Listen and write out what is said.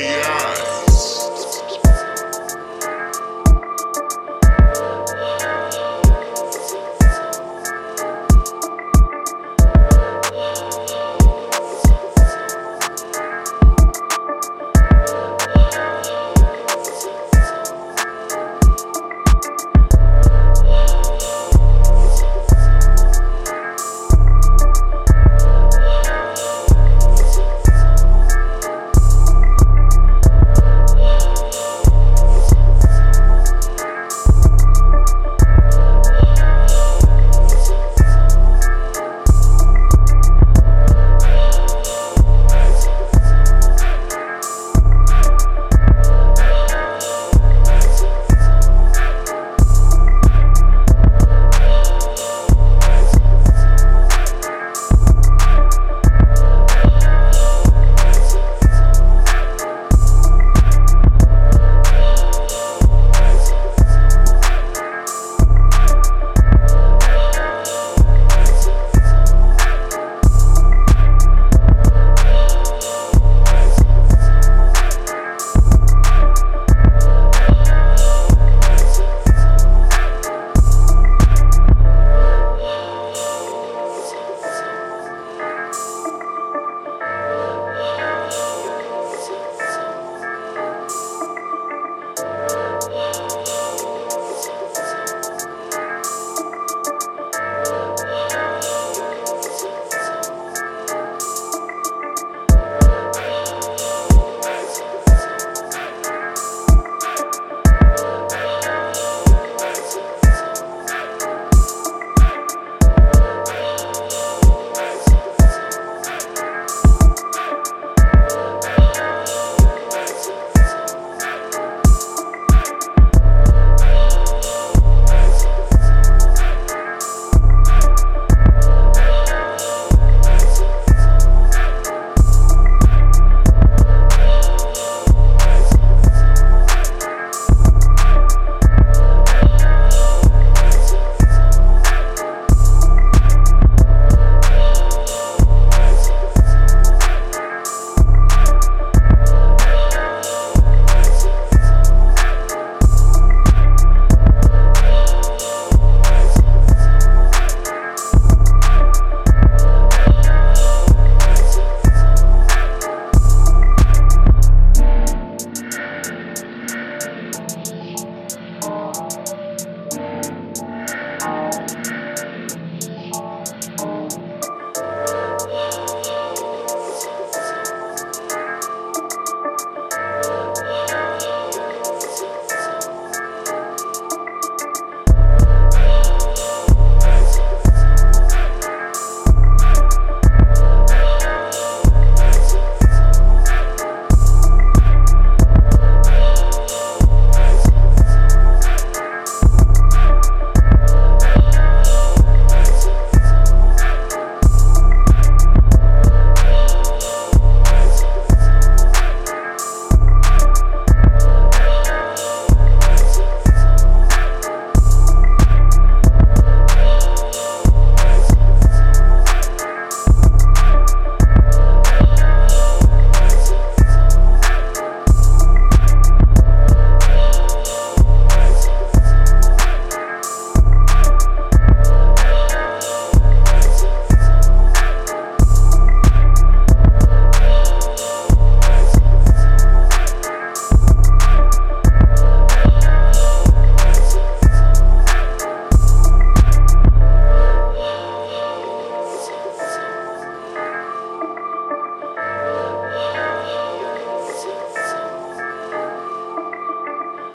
yeah.